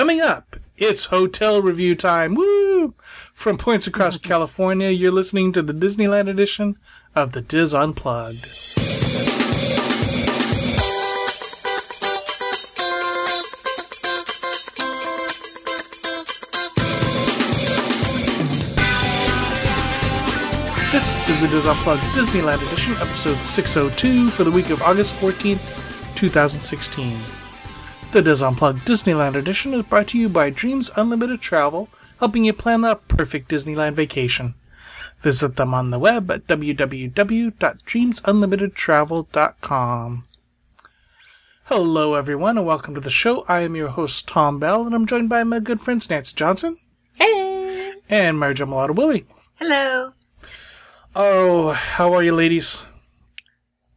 Coming up, it's hotel review time. Woo! From points across California, you're listening to the Disneyland edition of the Dis Unplugged. This is the Dis Unplugged Disneyland edition, episode 602 for the week of August 14th, 2016. The Dis Unplugged Disneyland edition is brought to you by Dreams Unlimited Travel, helping you plan the perfect Disneyland vacation. Visit them on the web at www.dreamsunlimitedtravel.com. Hello, everyone, and welcome to the show. I am your host, Tom Bell, and I'm joined by my good friends Nancy Johnson Hey. and Mary Jo Mulatto Willie. Hello. Oh, how are you, ladies?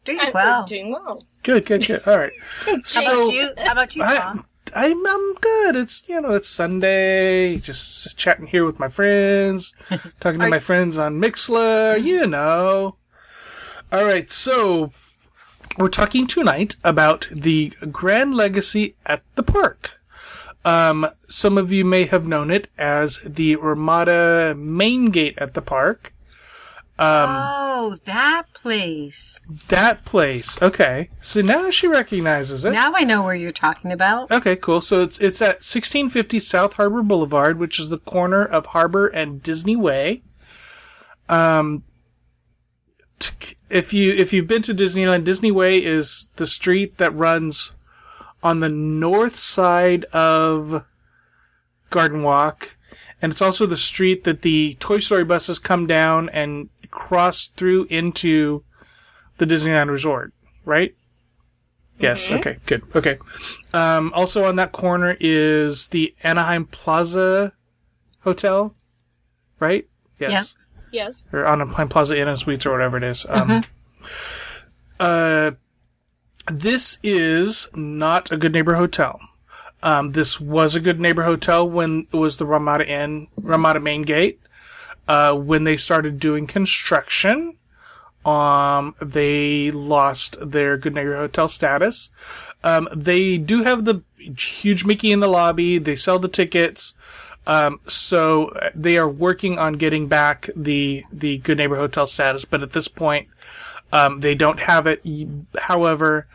Doing I'm well. doing well. Good, good, good. All right. How So- about you? How about you, I, Tom? I'm I'm good. It's you know it's Sunday, just chatting here with my friends, talking to Are my you- friends on Mixlr. You know. All right, so we're talking tonight about the Grand Legacy at the park. Um, some of you may have known it as the Ramada Main Gate at the park. Um, oh, that place. that place. Okay, so now she recognizes it. Now I know where you're talking about. Okay, cool. So it's it's at 1650 South Harbor Boulevard, which is the corner of Harbor and Disney Way. Um, t- if you if you've been to Disneyland, Disney Way is the street that runs on the north side of Garden Walk, and it's also the street that the Toy Story buses come down and cross through into the Disneyland Resort. Right? Yes. Okay. Good. Okay. Um, also on that corner is the Anaheim Plaza Hotel, right? Yes. Yes. Or Anaheim Plaza Inn and Suites or whatever it is. Um, uh, this is not a good neighbor hotel. Um, this was a good neighbor hotel when it was the Ramada Inn, Ramada Main Gate. Uh, when they started doing construction, um, they lost their good neighbor hotel status. Um, they do have the huge Mickey in the lobby. They sell the tickets. Um, so uh, they are working on getting back the, the good neighbor hotel status, but at this point, um, they don't have it. However,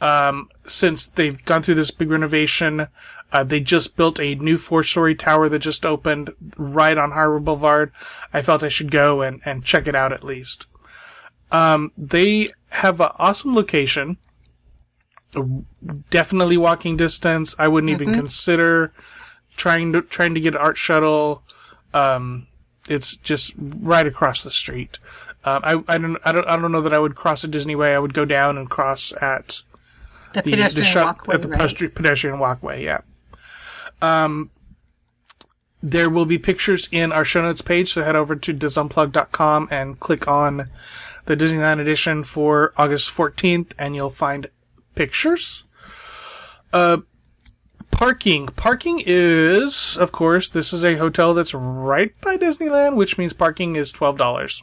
um, since they've gone through this big renovation, uh, they just built a new four story tower that just opened right on Harbor Boulevard. I felt I should go and, and check it out at least. Um, they have an awesome location. Definitely walking distance. I wouldn't even consider trying to trying to get an art shuttle. Um, it's just right across the street. Um, I, I don't I don't I don't know that I would cross at Disney Way. I would go down and cross at The, the pedestrian the shut walkway, at the right? pedestrian walkway. Yeah. Um, there will be pictures in our show notes page, so head over to disunplug.com and click on the Disneyland edition for August 14th, and you'll find pictures. Uh, parking. Parking is, of course, this is a hotel that's right by Disneyland, which means parking is twelve dollars.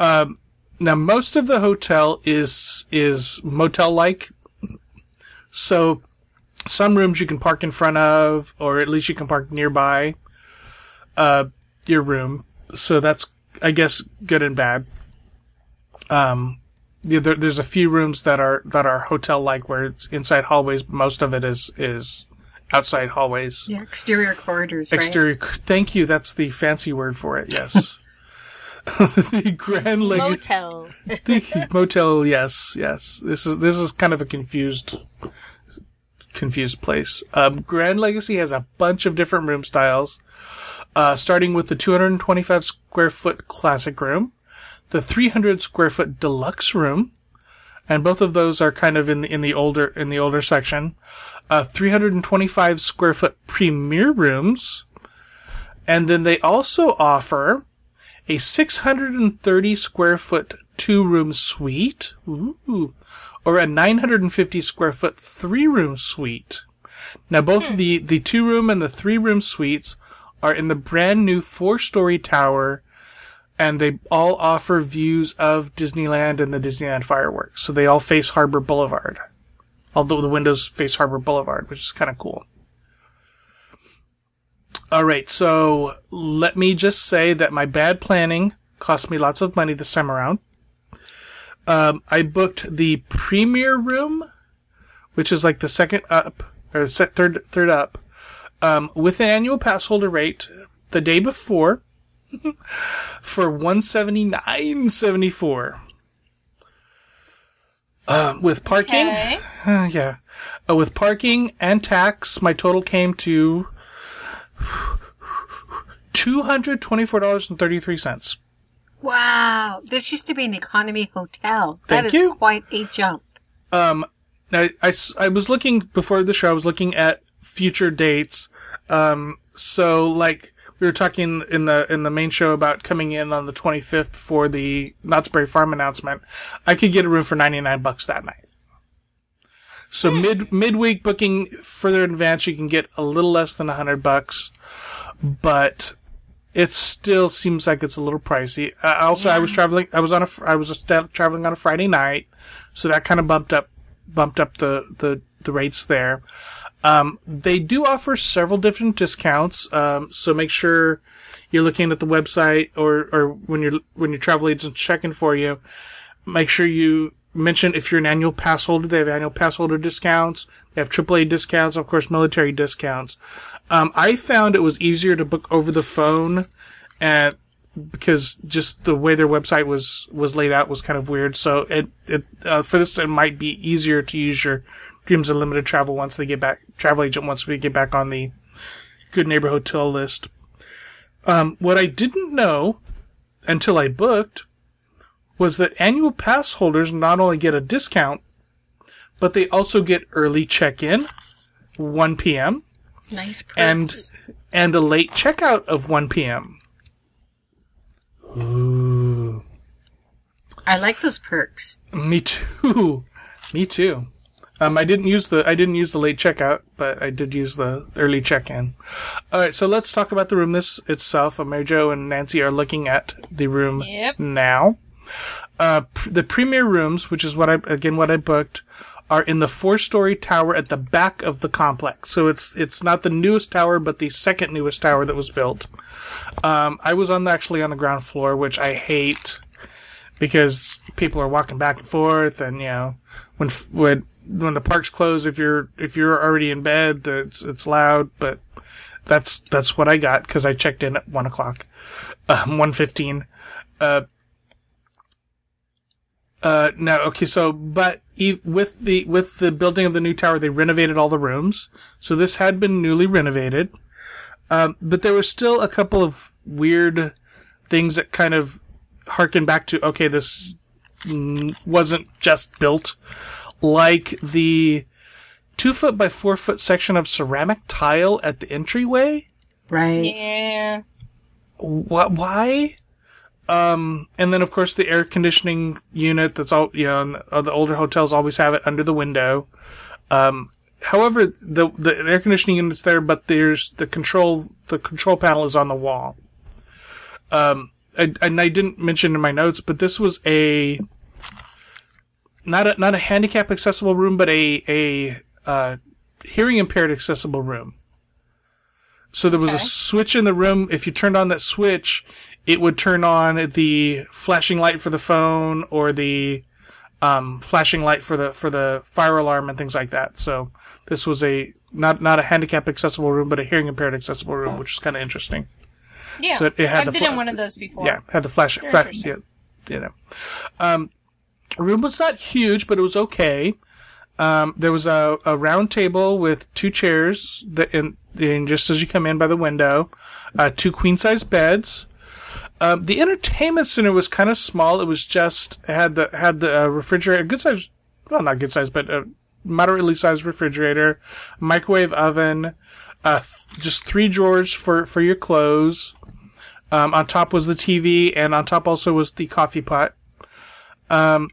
Um, now most of the hotel is is motel like, so some rooms you can park in front of, or at least you can park nearby uh, your room. So that's, I guess, good and bad. Um, yeah, there, there's a few rooms that are that are hotel like where it's inside hallways. But most of it is is outside hallways. Yeah, exterior corridors, right? Exterior. Thank you. That's the fancy word for it. Yes. the Grand Legacy Motel. the motel. Yes, yes. This is this is kind of a confused, confused place. Um, Grand Legacy has a bunch of different room styles, uh, starting with the 225 square foot classic room, the 300 square foot deluxe room, and both of those are kind of in the in the older in the older section. Uh, 325 square foot premier rooms, and then they also offer a 630 square foot two room suite, ooh, or a 950 square foot three room suite. Now, both hmm. the, the two room and the three room suites are in the brand new four story tower, and they all offer views of Disneyland and the Disneyland fireworks. So they all face Harbor Boulevard. Although the windows face Harbor Boulevard, which is kind of cool. All right, so let me just say that my bad planning cost me lots of money this time around. Um, I booked the premier room, which is like the second up or third third up, um, with an annual pass holder rate the day before for one seventy nine seventy four. Uh, with parking, Okay. uh, yeah, uh, with parking and tax, my total came to two hundred twenty four dollars and thirty three cents. Wow. This used to be an economy hotel. That Thank is you. quite a jump. Um, I, I, I was looking before the show. I was looking at future dates. Um, so like we were talking in the in the main show about coming in on the 25th for the Knott's Berry Farm announcement. I could get a room for 99 bucks that night. So mid midweek booking further in advance, you can get a little less than 100 bucks, but it still seems like it's a little pricey. Uh, also, I was traveling. I was on a. I was traveling on a Friday night, so that kind of bumped up bumped up the the, the rates there. Um, they do offer several different discounts, um, so make sure you're looking at the website or or when your when your travel agent's checking for you. Make sure you mention if you're an annual pass holder. They have annual pass holder discounts. They have AAA discounts, of course, military discounts. Um, I found it was easier to book over the phone, and because just the way their website was was laid out was kind of weird. So it it uh, for this it might be easier to use your Dreams Unlimited travel once they get back travel agent once we get back on the Good Neighbor Hotel list. Um, what I didn't know until I booked was that annual pass holders not only get a discount, but they also get early check-in, 1 p.m. Nice perks. and and a late checkout of 1 p.m. Ooh. I like those perks. Me too. Me too. Um, I didn't use the I didn't use the late checkout, but I did use the early check-in. All right, so let's talk about the room this itself. Uh, Mary Jo and Nancy are looking at the room Yep. now. Uh, pr- the premier rooms, which is what I again what I booked, are in the four-story tower at the back of the complex. So it's it's not the newest tower, but the second newest tower that was built. Um, I was on the, actually on the ground floor, which I hate because people are walking back and forth, and you know when when when the parks close, if you're if you're already in bed, it's it's loud. But that's that's what I got because I checked in at one o'clock, um, one fifteen. Uh, uh, no, okay, so but e- with the with the building of the new tower, they renovated all the rooms, so this had been newly renovated. Um, but there were still a couple of weird things that kind of harken back to okay, this mm, wasn't just built like the two foot by four foot section of ceramic tile at the entryway. Right. Yeah. What? Why? Um, and then of course the air conditioning unit. That's all you know. And the, older hotels always have it under the window. Um, however, the the air conditioning unit's there, but there's the control. The control panel is on the wall. Um, I, and I didn't mention in my notes, but this was a not a not a handicap accessible room, but a a uh, hearing impaired accessible room. So there was a switch in the room. If you turned on that switch, it would turn on the flashing light for the phone or the um, flashing light for the for the fire alarm and things like that. So this was a not not a handicap accessible room, but a hearing impaired accessible room, which is kind of interesting. Yeah. So it- it had I've the been in one of those before. Yeah, had the flash. Very Flash yeah, you know. Um, room was not huge, but it was okay. Um, there was a, a round table with two chairs that in, in just as you come in by the window, uh, two queen size beds. Um, the entertainment center was kind of small. It was just had the had the uh, refrigerator, good size, well not good size, but a moderately sized refrigerator, microwave oven, uh, th- just three drawers for for your clothes. Um, on top was the TV, and on top also was the coffee pot. Um,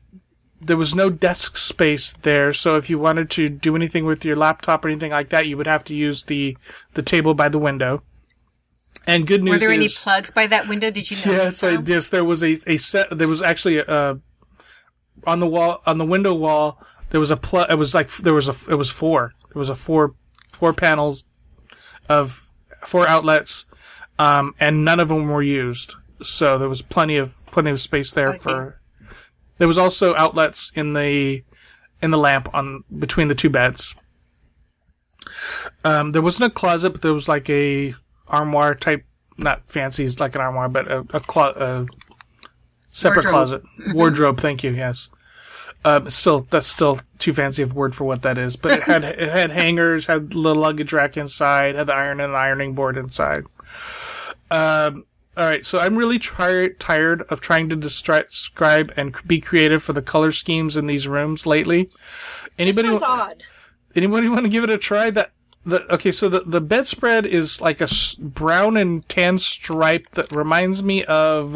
there was no desk space there, so if you wanted to do anything with your laptop or anything like that, you would have to use the the table by the window. And good news Were there any plugs by that window? Did you notice yes, I, yes, there was a, a set. There was actually a, uh, on the wall on the window wall. There was a plug. It was like there was a it was four. There was a four four panels of four outlets, um, and none of them were used. So there was plenty of plenty of space there Okay. for. There was also outlets in the in the lamp on between the two beds. Um, there wasn't a closet, but there was like a armoire type, not fancy, it's like an armoire, but a, a, clo- a separate Wardrobe. closet wardrobe. Thank you. Yes. Um, still, that's still too fancy of a word for what that is. But it had it had hangers, had the luggage rack inside, had the iron and the ironing board inside. Um, all right, so I'm really try- tired of trying to describe and be creative for the color schemes in these rooms lately. This Anybody? one's wa- odd. Anybody want to give it a try? That the okay, so the the bedspread is like a s- brown and tan stripe that reminds me of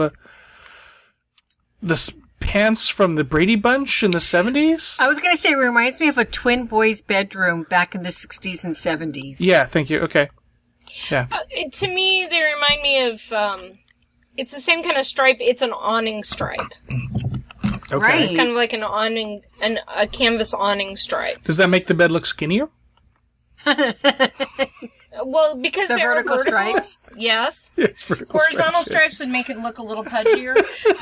the s- pants from the Brady Bunch in the seventies. I was going to say it reminds me of a twin boys' bedroom back in the 60s and 70s. Yeah, thank you. Okay, Uh, it- to me, they remind me of. Um, it's the same kind of stripe. It's an awning stripe. okay. Right. It's kind of like an awning, an, a canvas awning stripe. Does that make the bed look skinnier? Well, because The vertical vertical, stripes? Yes. Yes, vertical Horizontal stripes, yes. stripes would make it look a little pudgier.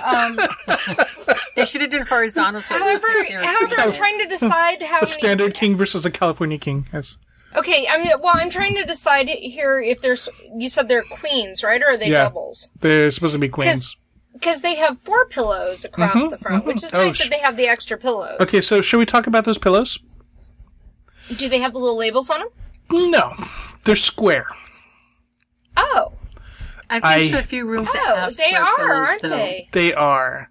Um, They should have done horizontal. So it however, looked like they were however, I'm trying to decide how A many. standard king versus a California king. Yes. Okay, I mean, well, I'm trying to decide here if there's. You said they're queens, right, or are they Yeah. doubles? They're supposed to be queens. Because they have four pillows across the front, which is Oh, nice sh- that they have the extra pillows. Okay, so should we talk about those pillows? Do they have the little labels on them? No, they're square. Oh, I've been I- to a few rooms that oh, have they square are, pillows, aren't though. they? They are.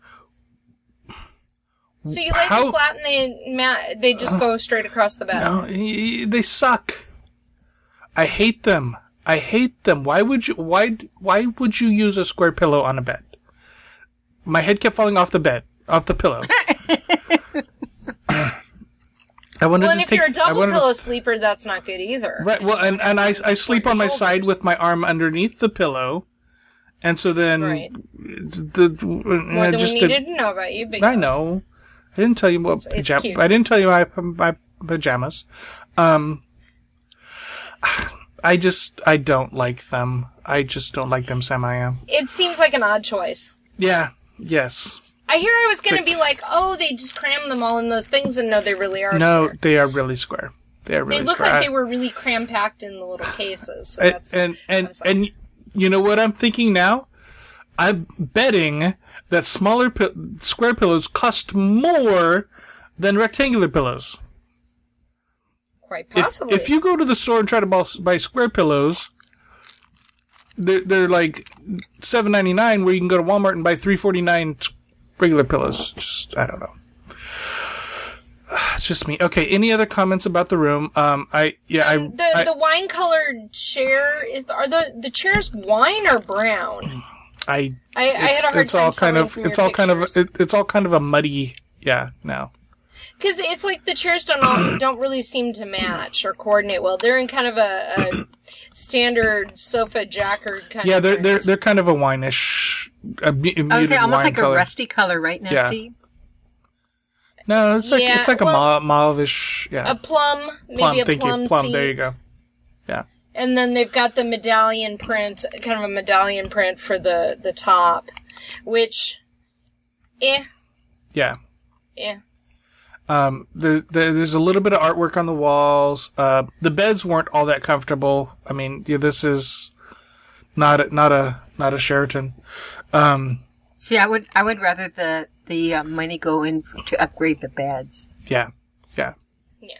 So you like How- them flat and they ma- they just go straight across the bed. No, y- y- they suck. I hate them. I hate them. Why would you? Why? d- Why would you use a square pillow on a bed? My head kept falling off the bed, off the pillow. I wanted Well, and to if take. you're a double to- pillow sleeper, that's not good either. Right. Well, and, and I I sleep on my side with my arm underneath the pillow, and so then Right. the More uh, than just we needed to know about you. I know. I didn't tell you what it's pajama. cute. I didn't tell you my my pajamas. Um, I just I don't like them. I just don't like them, Samaya. It seems like an odd choice. Yeah. Yes. I hear I was going to be like, oh, they just cram them all in those things, and no, they really are. No, square. they are really square. They are really they look square. like they were really cram packed in the little cases. So and that's, and and, like- and you know what I'm thinking now? I'm betting that smaller pi- square pillows cost more than rectangular pillows. quite possibly. if you go to the store and try to buy, buy square pillows, they're, they're like seven ninety nine. Where you can go to Walmart and buy three forty nine regular pillows. Just I don't know. It's just me. Okay. Any other comments about the room? Um, I yeah, I, the I the wine colored chair is the, are the the chairs wine or brown? I I, I it's, a hard it's time all kind of it's all kind of it, it's all kind of a muddy yeah now Because it's like the chairs don't all, don't really seem to match or coordinate well. They're in kind of a, a standard sofa jacquard kind yeah of. they're they're they're kind of a wineish a, I would say almost like color. a rusty color, right, Nancy? Yeah. no it's like Yeah, it's like a well, ma- mauvish yeah a plum, maybe plum a thank plum you plum seat. there you go yeah And then they've got the medallion print, kind of a medallion print for the the top, which, eh, yeah eh. Um there, there there's a little bit of artwork on the walls uh the beds weren't all that comfortable i mean yeah, this is not a, not a not a Sheraton um See, I would I would rather the the uh, money go in f- to upgrade the beds. yeah yeah Yeah.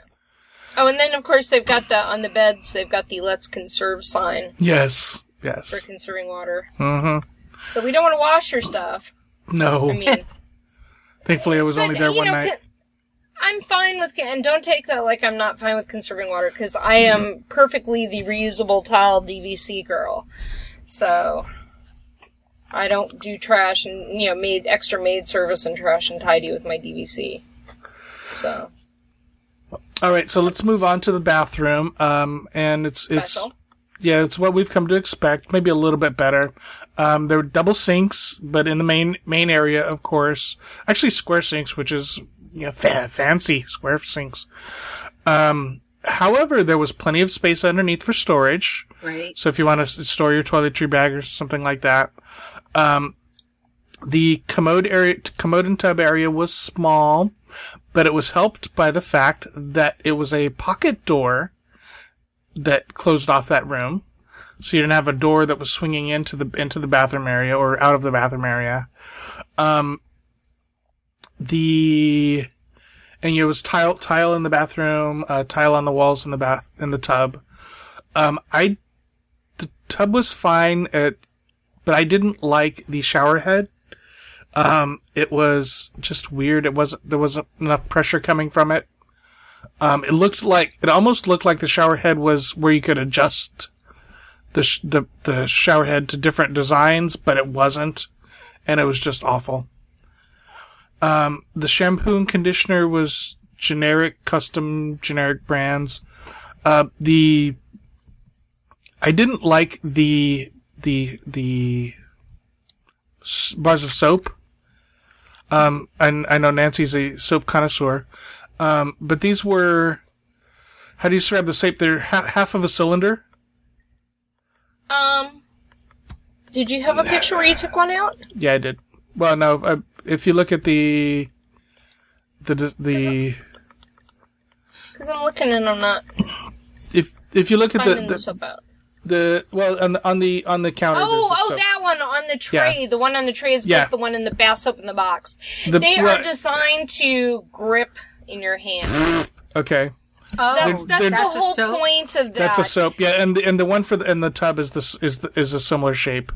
Oh, and then of course they've got the on the beds. They've got the "Let's conserve" sign yes yes. for yes conserving water. mm-hmm So we don't want to wash your stuff. no I mean, thankfully i was only there one know, night con- I'm fine with, and don't take that like I'm not fine with conserving water because I am perfectly the reusable tile DVC girl. So I don't do trash and you know made extra maid service and trash and tidy with my DVC. So All right, so let's move on to the bathroom. Um, and it's it's yeah, it's what we've come to expect. Maybe a little bit better. Um, there were double sinks, but in the main main area, of course, actually square sinks, which is you know fa- fancy square sinks. Um, however, there was plenty of space underneath for storage. Right. So if you want to store your toiletry bag or something like that, um, the commode area, commode and tub area was small, but it was helped by the fact that it was a pocket door that closed off that room. So you didn't have a door that was swinging into the into the bathroom area or out of the bathroom area. Um, the and it was tile tile in the bathroom, uh, tile on the walls in the bath in the tub. Um, I the tub was fine, at, but I didn't like the shower head. Um, it was just weird. It wasn't there wasn't enough pressure coming from it. Um, it looked like it almost looked like the shower head was where you could adjust the sh- the the shower head to different designs, but it wasn't, and it was just awful. Um, the shampoo and conditioner was generic, custom, generic brands. Uh, the I didn't like the the the bars of soap. Um, and I know Nancy's a soap connoisseur. Um, but these were how do you describe the soap? They're ha- half of a cylinder. Um, did you have a picture where you took one out? Yeah, I did. Well, no. If you look at the the the Because I'm looking and I'm not if if you look at the the, the, soap out. the well on the on the on the counter. Oh, the oh, soap. that one on the tray. The one on the tray is Yeah. the one in the bath soap in the box. The- they are designed to grip in your hand. Okay, Oh, That's that's they're- the That's a whole soap? point of that. that's a soap. Yeah, and the and the one for the and the tub is this is the, is a similar shape.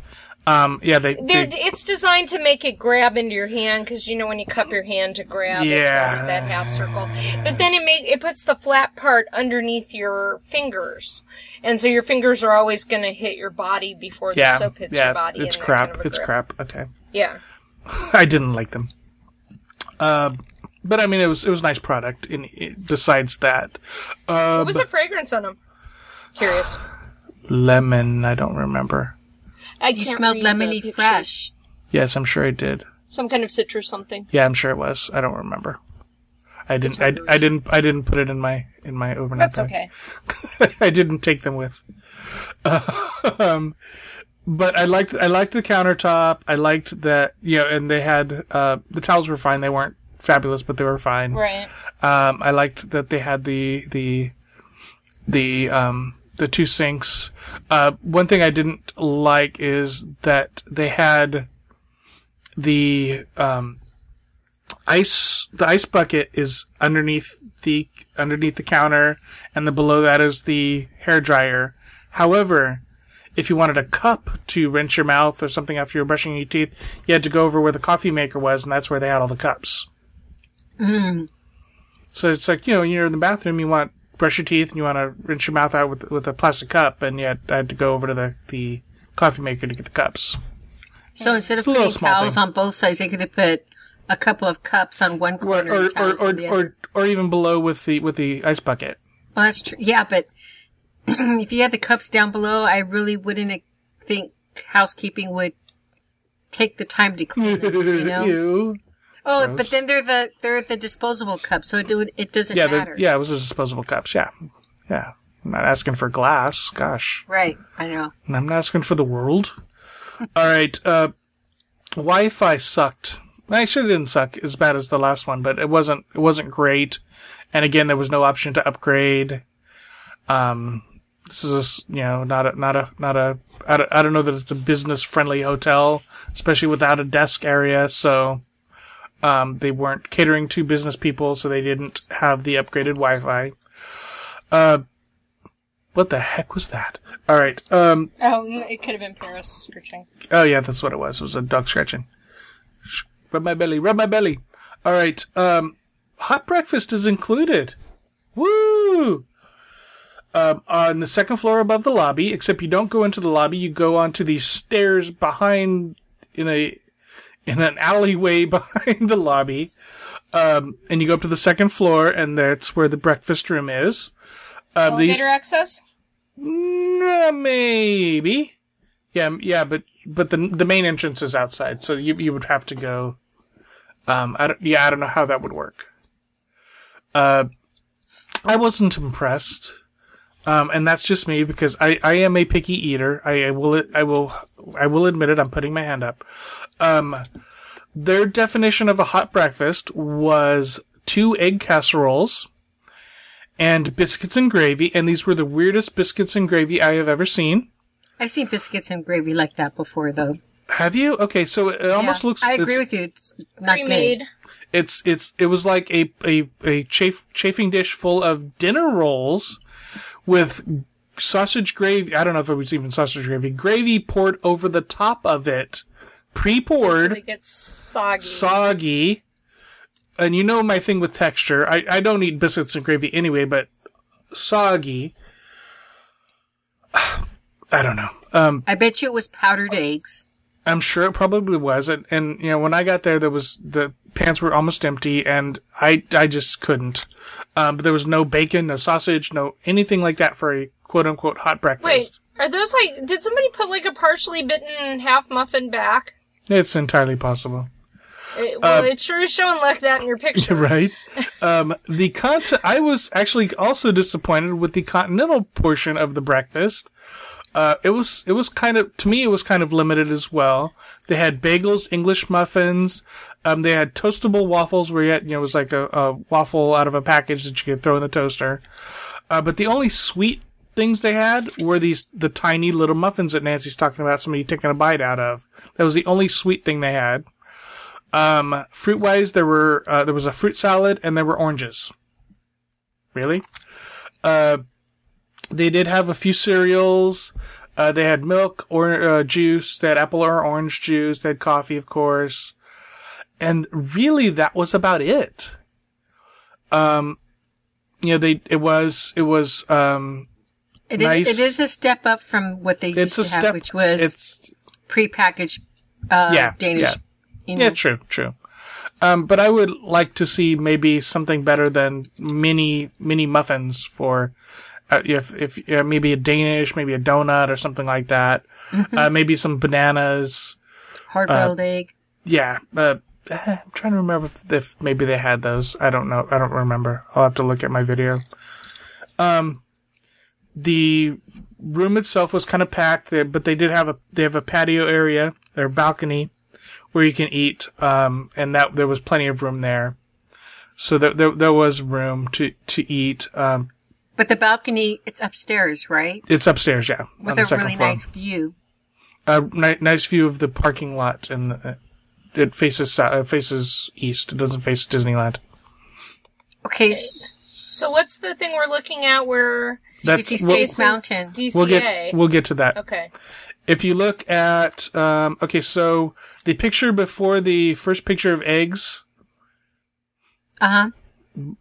Um, yeah, they, They're, it's designed to make it grab into your hand because you know when you cup your hand to grab, it Yeah. grabs that half circle. But then it make it puts the flat part underneath your fingers, and so your fingers are always going to hit your body before yeah the soap hits yeah your body. it's crap. kind of it's crap. Okay, Yeah. I didn't like them. Uh, but I mean, it was it was a nice product. In, besides that, uh, What was the fragrance on them? Curious. lemon. I don't remember. I you can't smelled read the lemony picture. fresh. Yes, I'm sure I did. Some kind of citrus something. Yeah, I'm sure it was. I don't remember. I didn't. I, I didn't. I didn't put it in my in my overnight. That's bag. okay. I didn't take them with. um, but I liked I liked the countertop. I liked that you know, and they had uh, the towels were fine. They weren't fabulous, but they were fine. Right. Um, I liked that they had the the the um the two sinks. Uh, one thing I didn't like is that they had the um ice the ice bucket is underneath the underneath the counter and the below that is the hair dryer. However, if you wanted a cup to rinse your mouth or something after you're brushing your teeth, you had to go over where the coffee maker was and that's where they had all the cups. Mm. So it's like, you know, you're in the bathroom, you want brush your teeth and you want to rinse your mouth out with with a plastic cup and yet I had to go over to the, the coffee maker to get the cups. So instead of little putting towels thing. on both sides, they could have put a couple of cups on one corner or or, or, other. or, or even below with the with the ice bucket. Well, that's true. Yeah, but if you had the cups down below, I really wouldn't think housekeeping would take the time to clean them. You know? Oh, Gross. but then they're the they're the disposable cups, so it do, it doesn't Yeah, matter. yeah, it was the disposable cups. Yeah, yeah. I'm not asking for glass. Gosh, Right. I know. I'm not asking for the world. All right. Uh, Wi-Fi sucked. Actually, it didn't suck as bad as the last one, but it wasn't. It wasn't great. And again, there was no option to upgrade. Um, this is a, you know not a not a not a I don't, I don't know that it's a business friendly hotel, especially without a desk area. So. Um, they weren't catering to business people, so they didn't have the upgraded Wi-Fi. Uh, what the heck was that? All right. Um, Oh, it could have been Paris screeching. Oh yeah, that's what it was. It was a dog scratching. Rub my belly, rub my belly. All right. Um, hot breakfast is included. Woo! Um, on the second floor above the lobby, except you don't go into the lobby. You go onto these stairs behind in a in an alleyway behind the lobby. Um, and you go up to the second floor, and that's where the breakfast room is. Um, these access? Uh, maybe. Yeah, yeah, but but the the main entrance is outside, so you you would have to go. Um, I don't, yeah, I don't know how that would work. Uh, I wasn't impressed. Um, and that's just me because I, I am a picky eater. I, I will I will I will admit it. I'm putting my hand up. Um, their definition of a hot breakfast was two egg casseroles and biscuits and gravy, and these were the weirdest biscuits and gravy I have ever seen. I've seen biscuits and gravy like that before, though. Have you? Okay, so it almost Yeah, looks. I agree with you. It's not Pre-made. good. It's it's it was like a a a chafe, chafing dish full of dinner rolls with sausage gravy. I don't know if it was even sausage gravy. Gravy poured over the top of it, So pre-poured, it gets soggy. soggy. And you know my thing with texture. I I don't eat biscuits and gravy anyway, but soggy. I don't know. Um, I bet you it was powdered eggs. I'm sure it probably was, and, and you know when I got there, there was the pans were almost empty, and I I just couldn't. Um, but there was no bacon, no sausage, no anything like that for a quote unquote hot breakfast. Wait, are those like? Did somebody put like a partially bitten half muffin back? It's entirely possible, It, well, Uh, it sure is showing like that in your picture. right? um, the cont- I was actually also disappointed with the continental portion of the breakfast. Uh, it was it was kind of to me it was kind of limited as well. They had bagels, English muffins. Um, they had toastable waffles where you had, you know it was like a, a waffle out of a package that you could throw in the toaster. Uh, but the only sweet things they had were these the tiny little muffins that Nancy's talking about. Somebody taking a bite out of. That was the only sweet thing they had. Um, fruit wise, there were uh, there was a fruit salad and there were oranges. Really? Uh, they did have a few cereals. Uh, they had milk or uh, juice. They had apple or orange juice. They had coffee, of course. And really, that was about it. Um, you know, they it was it was um, It is. Nice. It is a step up from what they it's used a to step. have, which was it's prepackaged uh, Yeah, Danish. yeah. You know, Yeah, true, true. Um, but I would like to see maybe something better than mini mini muffins for uh, if if uh, maybe a Danish, maybe a donut or something like that. Mm-hmm. Uh, maybe some bananas. hard boiled egg. Yeah, uh, eh, I'm trying to remember if, if maybe they had those. I don't know. I don't remember. I'll have to look at my video. Um, the room itself was kind of packed, there, but they did have a they have a patio area or balcony where you can eat, um, and that there was plenty of room there. So there there, there was room to to eat. Um, But the balcony, it's upstairs, right? it's upstairs, yeah, on With the a second really floor. nice view. A ni- nice view of the parking lot, and uh, it faces uh, faces east. It doesn't face Disneyland. Okay, So what's the thing we're looking at where That's see we'll, Mountain. DCA? we'll get we'll get to that. okay. If you look at um, okay, so the picture before the first picture of eggs uh huh.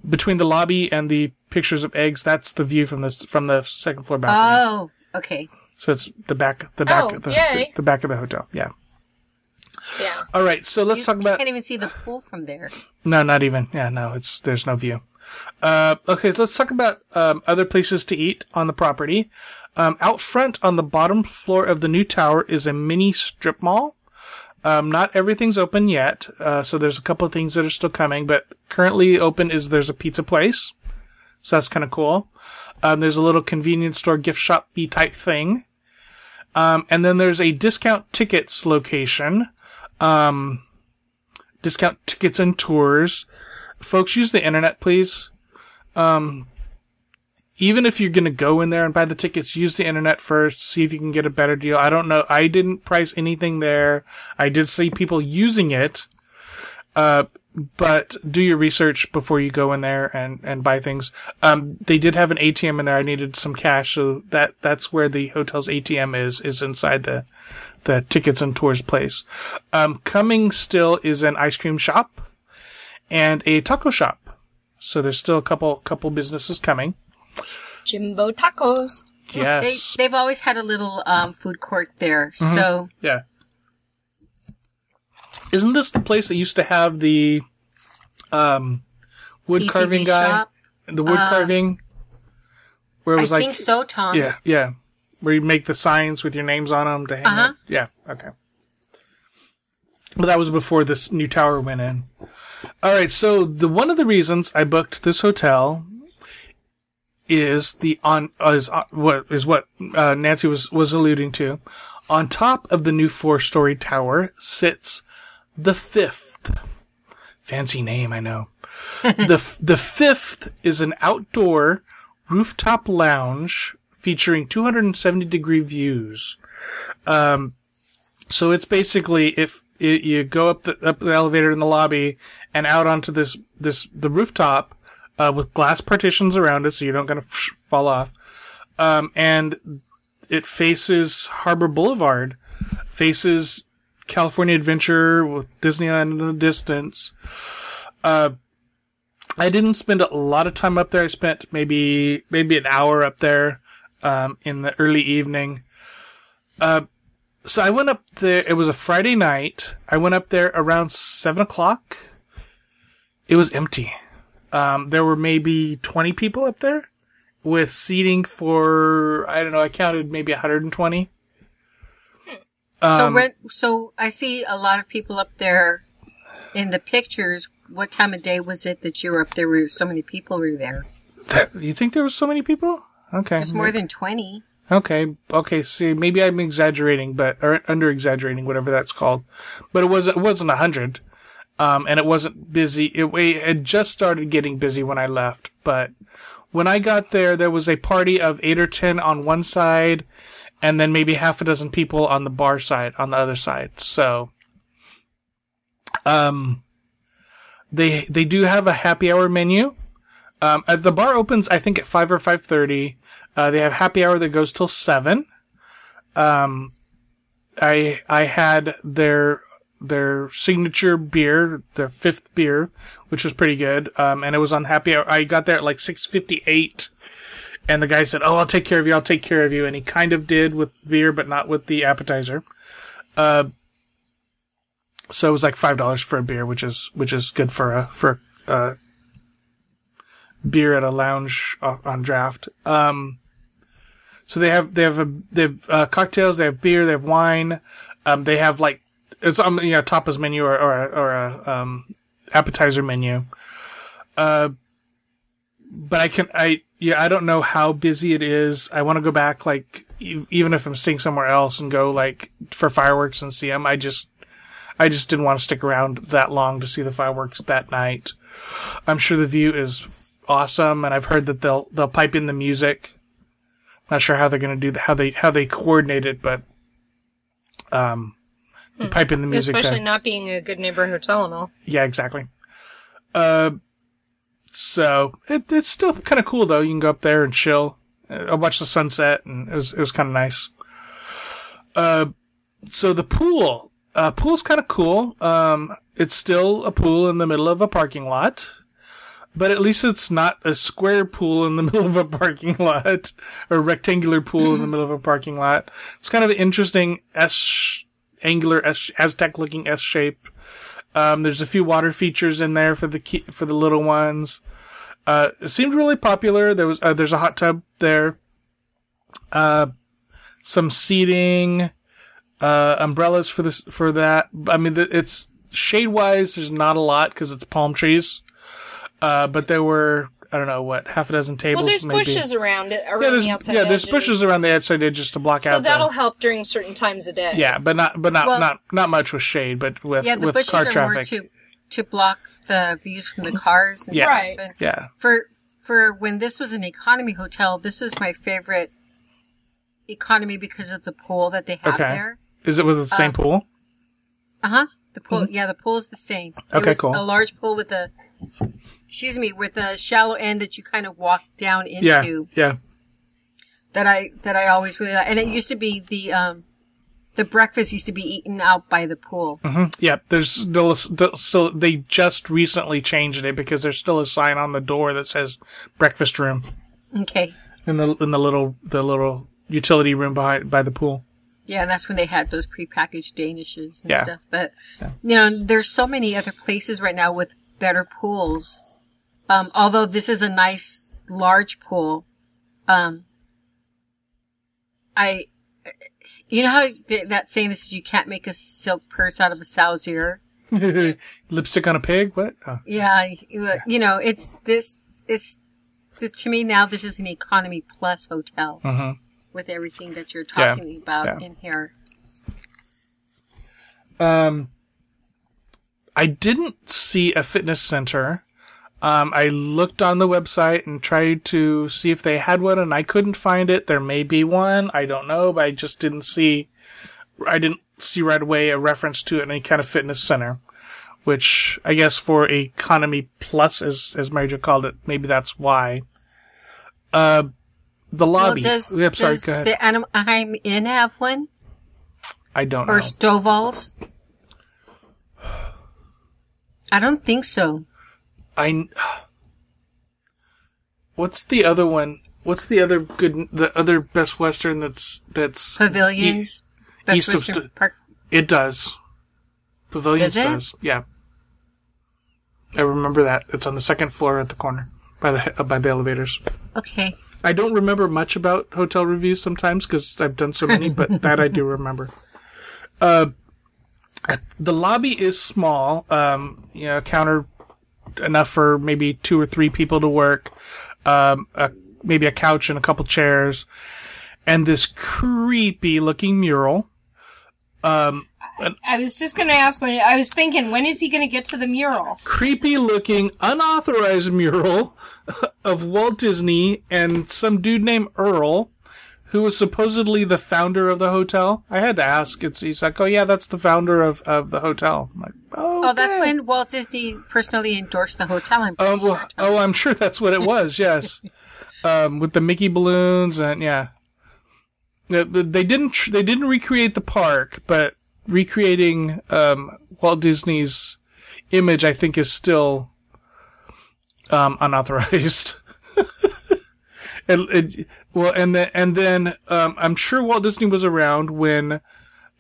between the lobby and the pictures of eggs, that's the view from this from the second floor balcony. Oh, okay. so it's the back the back Oh, of the, the, the back of the hotel. Yeah. Yeah. All right, so let's You, talk you about can't even see the pool from there. No, not even. Yeah, no, it's there's no view. Uh, okay, so let's talk about um, other places to eat on the property. Um, out front on the bottom floor of the new tower is a mini strip mall. Um, not everything's open yet, uh, so there's a couple of things that are still coming. But currently open is there's a pizza place, so that's kind of cool. Um, there's a little convenience store gift shop type thing, um, and then there's a discount tickets location. Um, discount tickets and tours. Folks, use the internet, please. Um, even if you're going to go in there and buy the tickets, use the internet first. See if you can get a better deal. I don't know. I didn't price anything there. I did see people using it. Uh, but do your research before you go in there and, and buy things. Um, they did have an ATM in there. I needed some cash, so that that's where the hotel's ATM is is inside the the tickets and tours place. Um, coming still is an ice cream shop and a taco shop. So there's still a couple couple businesses coming. Jimbo tacos. Yes. They, they've always had a little um, food court there. Mm-hmm. So yeah. Isn't this the place that used to have the um, wood PCB carving guy? shop? The wood Uh, carving? Where it I was like I think so, Tom. Yeah, yeah. Where you make the signs with your names on them to hang Uh-huh. it. Yeah, okay. But that was before this new tower went in. All right, so the one of the reasons I booked this hotel is the on is uh, what is what uh, Nancy was was alluding to. On top of the new four story tower sits the fifth. Fancy name, I know. the the fifth is an outdoor rooftop lounge featuring 270 degree views. Um, so it's basically if it, you go up the up the elevator in the lobby and out onto this this the rooftop uh, with glass partitions around it, so you don't gonna fall off. Um, and it faces Harbor Boulevard, faces California Adventure with Disneyland in the distance. Uh, I didn't spend a lot of time up there. I spent maybe maybe an hour up there um, in the early evening. Uh, so I went up there. It was a Friday night. I went up there around seven o'clock. It was empty. Um, there were maybe twenty people up there with seating for I don't know. I counted maybe 120. so Um, when, so I see a lot of people up there in the pictures. What time of day was it that you were up there? Where so many people were there? that, you think there were so many people? Okay. It's more than twenty. Okay, okay. See, maybe I'm exaggerating, but or under exaggerating, whatever that's called. But it wasn't. It wasn't a hundred, um, and it wasn't busy. It, it had just started getting busy when I left. But when I got there, there was a party of eight or ten on one side, and then maybe half a dozen people on the bar side on the other side. So, um, they they do have a happy hour menu. Um, uh, the bar opens, I think, at five or five thirty. Uh, they have happy hour that goes till seven. Um, I I had their their signature beer, their fifth beer, which was pretty good. Um, and it was on happy hour. I got there at like six fifty eight, and the guy said, "Oh, I'll take care of you. I'll take care of you." And he kind of did with beer, but not with the appetizer. Uh, so it was like five dollars for a beer, which is which is good for a for a beer at a lounge on draft. Um, so they have they have a they have uh, cocktails, they have beer, they have wine, um, they have like it's on you know tapas menu or or a, or a um, appetizer menu. Uh, but I can I yeah I don't know how busy it is. I want to go back like even if I'm staying somewhere else and go like for fireworks and see them. I just I just didn't want to stick around that long to see the fireworks that night. I'm sure the view is awesome, and I've heard that they'll they'll pipe in the music. Not sure how they're going to do that, how they how they coordinate it, but um, pipe in the music. Especially not being a good neighbor hotel and all. Yeah, exactly. Uh, so it, it's still kind of cool though. You can go up there and chill. Uh, I watched the sunset, and it was it was kind of nice. Uh, so the pool, uh, pool's kind of cool. Um, it's still a pool in the middle of a parking lot, but at least it's not a square pool in the middle of a parking lot or a rectangular pool in the middle of a parking lot. It's kind of an interesting S angular S Aztec looking S shape. Um, there's a few water features in there for the ki- for the little ones. Uh, it seemed really popular. There was uh, there's a hot tub there. Uh, some seating, uh, umbrellas for this for that. I mean, it's shade wise. There's not a lot because it's palm trees. Uh, but there were I don't know what half a dozen tables. Well, there's maybe. bushes around it, around Yeah, there's the outside yeah, there's edges. bushes around the outside edges to block So out. So that'll the, help during certain times of day. yeah, but not but not Well- not not much with shade, but with Yeah, the with bushes car are traffic. more to to block the views from the cars. And Yeah. stuff. Right. And yeah, For for when this was an economy hotel, this is my favorite economy because of the pool that they have Okay. there. is it with the same Uh, pool? Uh huh. The pool, yeah, the pool is the same. It Mm-hmm. Okay, was cool. A large pool with a, excuse me, with a shallow end that you kind of walk down into. Yeah, yeah. That I that I always really like. and it used to be the um, the breakfast used to be eaten out by the pool. Mm-hmm. Yeah, there's still, still, they just recently changed it because there's still a sign on the door that says breakfast room Okay. in the, in the little, the little utility room behind, by the pool. Yeah, and that's when they had those prepackaged danishes and Yeah. stuff. But you know, there's so many other places right now with better pools. Um, although this is a nice large pool, um, I, you know how th- that saying is you can't make a silk purse out of a sow's ear. Lipstick on a pig? What? Oh. Yeah, you, you know, it's this. It's to me now, this is an economy plus hotel Mhm. with everything that you're Yeah, talking about yeah. in here. Um, I didn't see a fitness center. Um, I looked on the website and tried to see if they had one, and I couldn't find it. There may be one. I don't know, but I just didn't see. I didn't see right away a reference to any kind of fitness center, which I guess for economy plus, as as Mary Jo called it, maybe that's why. Uh, the lobby. Well, does, Yep, sorry, does go ahead. the Anaheim Inn have one? I don't know. Or Stovall's? I don't think so. I. What's the other one? What's the other good? The other Best Western that's that's Pavilions? Best east of Western Park. It does. Pavilions Does it? does. Yeah. I remember that. It's on the second floor at the corner by the uh, by the elevators. Okay. I don't remember much about hotel reviews sometimes because I've done so many, but that I do remember. Uh, the lobby is small. Um, you know, counter enough for maybe two or three people to work. Um, a, maybe a couch and a couple chairs, and this creepy looking mural. Um, I was just gonna ask when I was thinking, when is he gonna get to the mural? creepy looking unauthorized mural of Walt Disney and some dude named Earl, who was supposedly the founder of the hotel. I had to ask. It's he's like, oh yeah, that's the founder of, of the hotel. I'm like, oh, Oh, that's when Walt Disney personally endorsed the hotel. I'm Oh, well, oh, I'm sure that's what it was. Yes, um, with the Mickey balloons and yeah, they, they didn't they didn't recreate the park, but recreating um, Walt Disney's image, I think, is still um, unauthorized. and, it, well, and then and then um, I'm sure Walt Disney was around when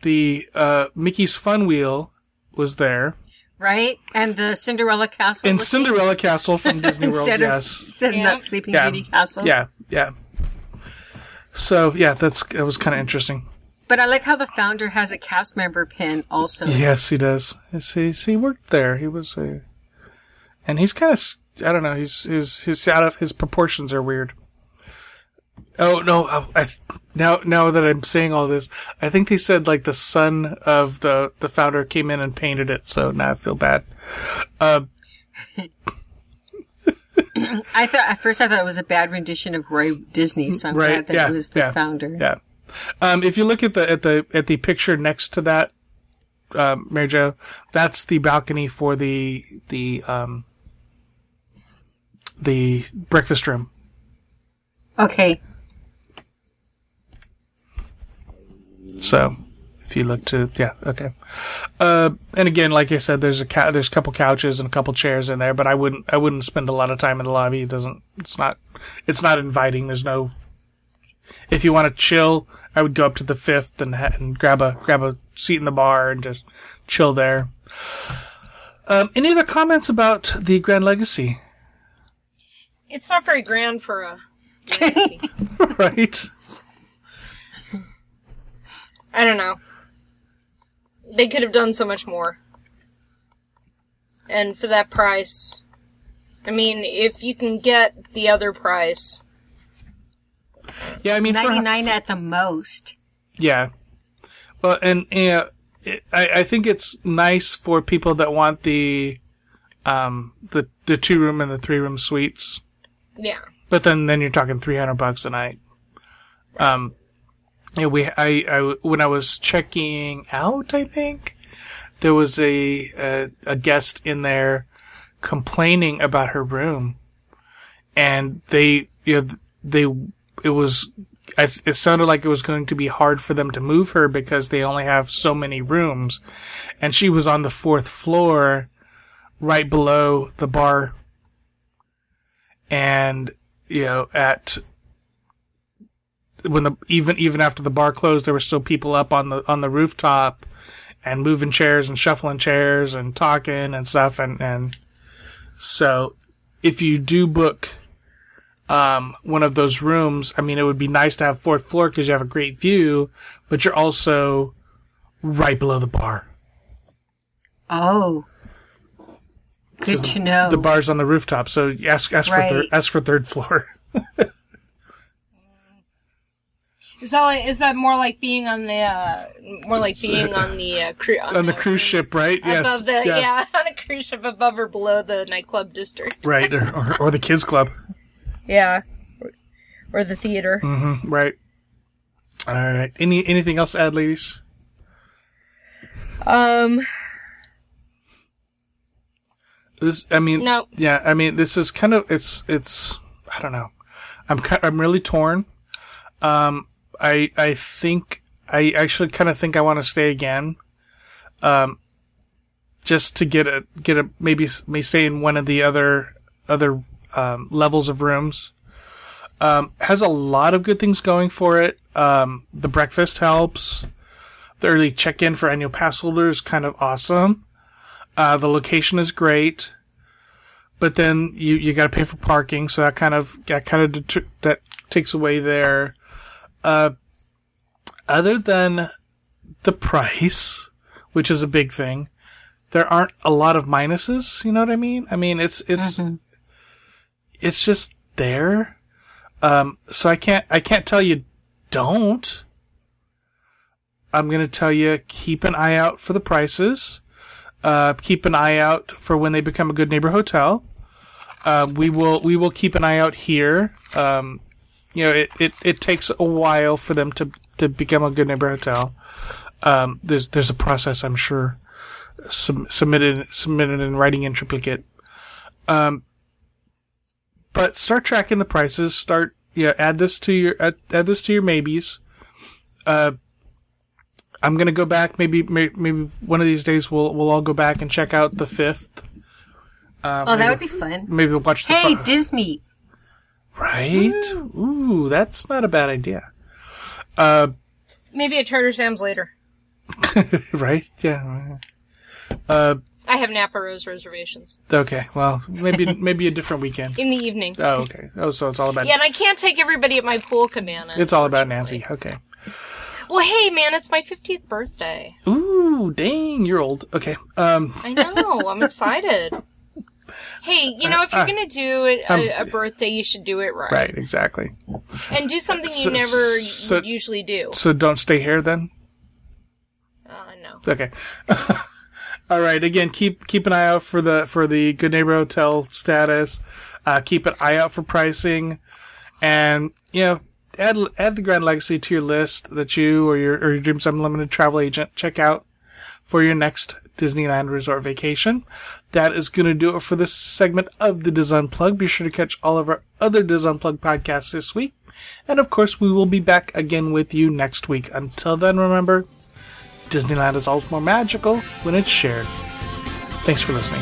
the uh, Mickey's Fun Wheel was there. right? And the Cinderella Castle. And looking- Cinderella Castle from Disney World, instead of yes. setting Yeah. up Sleeping Yeah. Beauty Castle. Yeah, yeah. So yeah, that's that was kind of interesting. But I like how the founder has a cast member pin also. Yes, he does. Yes, he he worked there. He was a, and he's kind of I don't know. He's his his out of his proportions are weird. Oh no! I, I now now that I'm saying all this, I think they said like the son of the the founder came in and painted it. So now I feel bad. Uh, I thought at first I thought it was a bad rendition of Roy Disney, so I'm Right, glad that yeah, it was the yeah, founder. Yeah. Um, if you look at the at the at the picture next to that, um, Mary Jo, that's the balcony for the the um, the breakfast room. Okay. So if you look to yeah, okay. Uh, and again, like I said, there's a cou- there's a couple couches and a couple chairs in there, but I wouldn't I wouldn't spend a lot of time in the lobby. It doesn't it's not it's not inviting. There's no if you want to chill, I would go up to the fifth and ha- and grab a grab a seat in the bar and just chill there. Um, any other comments about the Grand Legacy? It's not very grand for a. legacy. right? I don't know. They could have done so much more. And for that price, I mean, if you can get the other price, Yeah, I mean, for- 99 at the most. Yeah. Well, and it, I, I think it's nice for people that want the um the the two room and the three room suites. yeah. But then then you're talking three hundred bucks a night. Um, yeah, we I, I when I was checking out, I think there was a a, a guest in there complaining about her room, and they you know they it was it sounded like it was going to be hard for them to move her because they only have so many rooms, and she was on the fourth floor, right below the bar, and you know at when the even even after the bar closed, there were still people up on the on the rooftop and moving chairs and shuffling chairs and talking and stuff and and so if you do book um, one of those rooms, I mean, it would be nice to have fourth floor because you have a great view, but you're also right below the bar. Oh. Good to know. The bar's on the rooftop, so ask ask for third ask for third floor. Is that like, is that more like being on the uh, more like being on the uh, cru- on, on the cruise ship, right? Yes. the yeah. on a cruise ship above or below the nightclub district. Right, or, or, or the kids club. Yeah, or, or the theater. Mm-hmm. Right. All right. Any anything else to add, ladies? Um, This, I mean, No. Yeah, I mean, this is kind of it's it's. I don't know. I'm I'm really torn. Um, I I think I actually kind of think I want to stay again. Um, just to get a get a maybe may stay in one of the other other um, levels of rooms. Um, has a lot of good things going for it. Um, the breakfast helps. The early check-in for annual pass holders kind of awesome. Uh, the location is great, but then you, you got to pay for parking, so that kind of that kind of deter- that takes away there. Uh, other than the price, which is a big thing, there aren't a lot of minuses. You know what I mean? I mean, it's it's it's just there. Um, so I can't I can't tell you don't. I'm gonna tell you keep an eye out for the prices. Uh, keep an eye out for when they become a good neighbor hotel. Uh, we will we will keep an eye out here. Um, you know, it, it, it takes a while for them to, to become a good neighbor hotel. Um, there's there's a process, I'm sure, sub- submitted submitted in writing in triplicate. Um, but start tracking the prices. Start yeah, add this to your add, add this to your maybes. Uh, I'm gonna go back. Maybe may- maybe one of these days we'll we'll all go back and check out the fifth. Uh, oh, that maybe- would be fun. Maybe we'll watch the Hey, fi- Disney. Right. Ooh, that's not a bad idea. Uh, Maybe at Trader Sam's later. right? Yeah. Uh, I have Napa Rose reservations okay. Well, maybe maybe a different weekend. in the evening. Oh, okay. Oh, so it's all about Yeah, and I can't take everybody at my pool cabana. it's all about Nancy. Okay. Well, hey, man, it's my 15th birthday. Ooh, dang, you're old. Okay. Um, I know. I'm excited. Hey, you know, if you're Uh, gonna do a, um, a, a birthday, you should do it right, right. Exactly. and do something So- you never so- would usually do. So don't stay here then. Uh, no. Okay. All right. Again, keep keep an eye out for the for the Good Neighbor Hotel status. Uh, keep an eye out for pricing, and you know, add add the Grand Legacy to your list that you or your or your Dreams Unlimited travel agent check out for your next Disneyland resort vacation. That is going to do it for this segment of the DIS Unplugged. Be sure to catch all of our other DIS Unplugged podcasts this week. And of course, we will be back again with you next week. Until then, remember, Disneyland is always more magical when it's shared. Thanks for listening.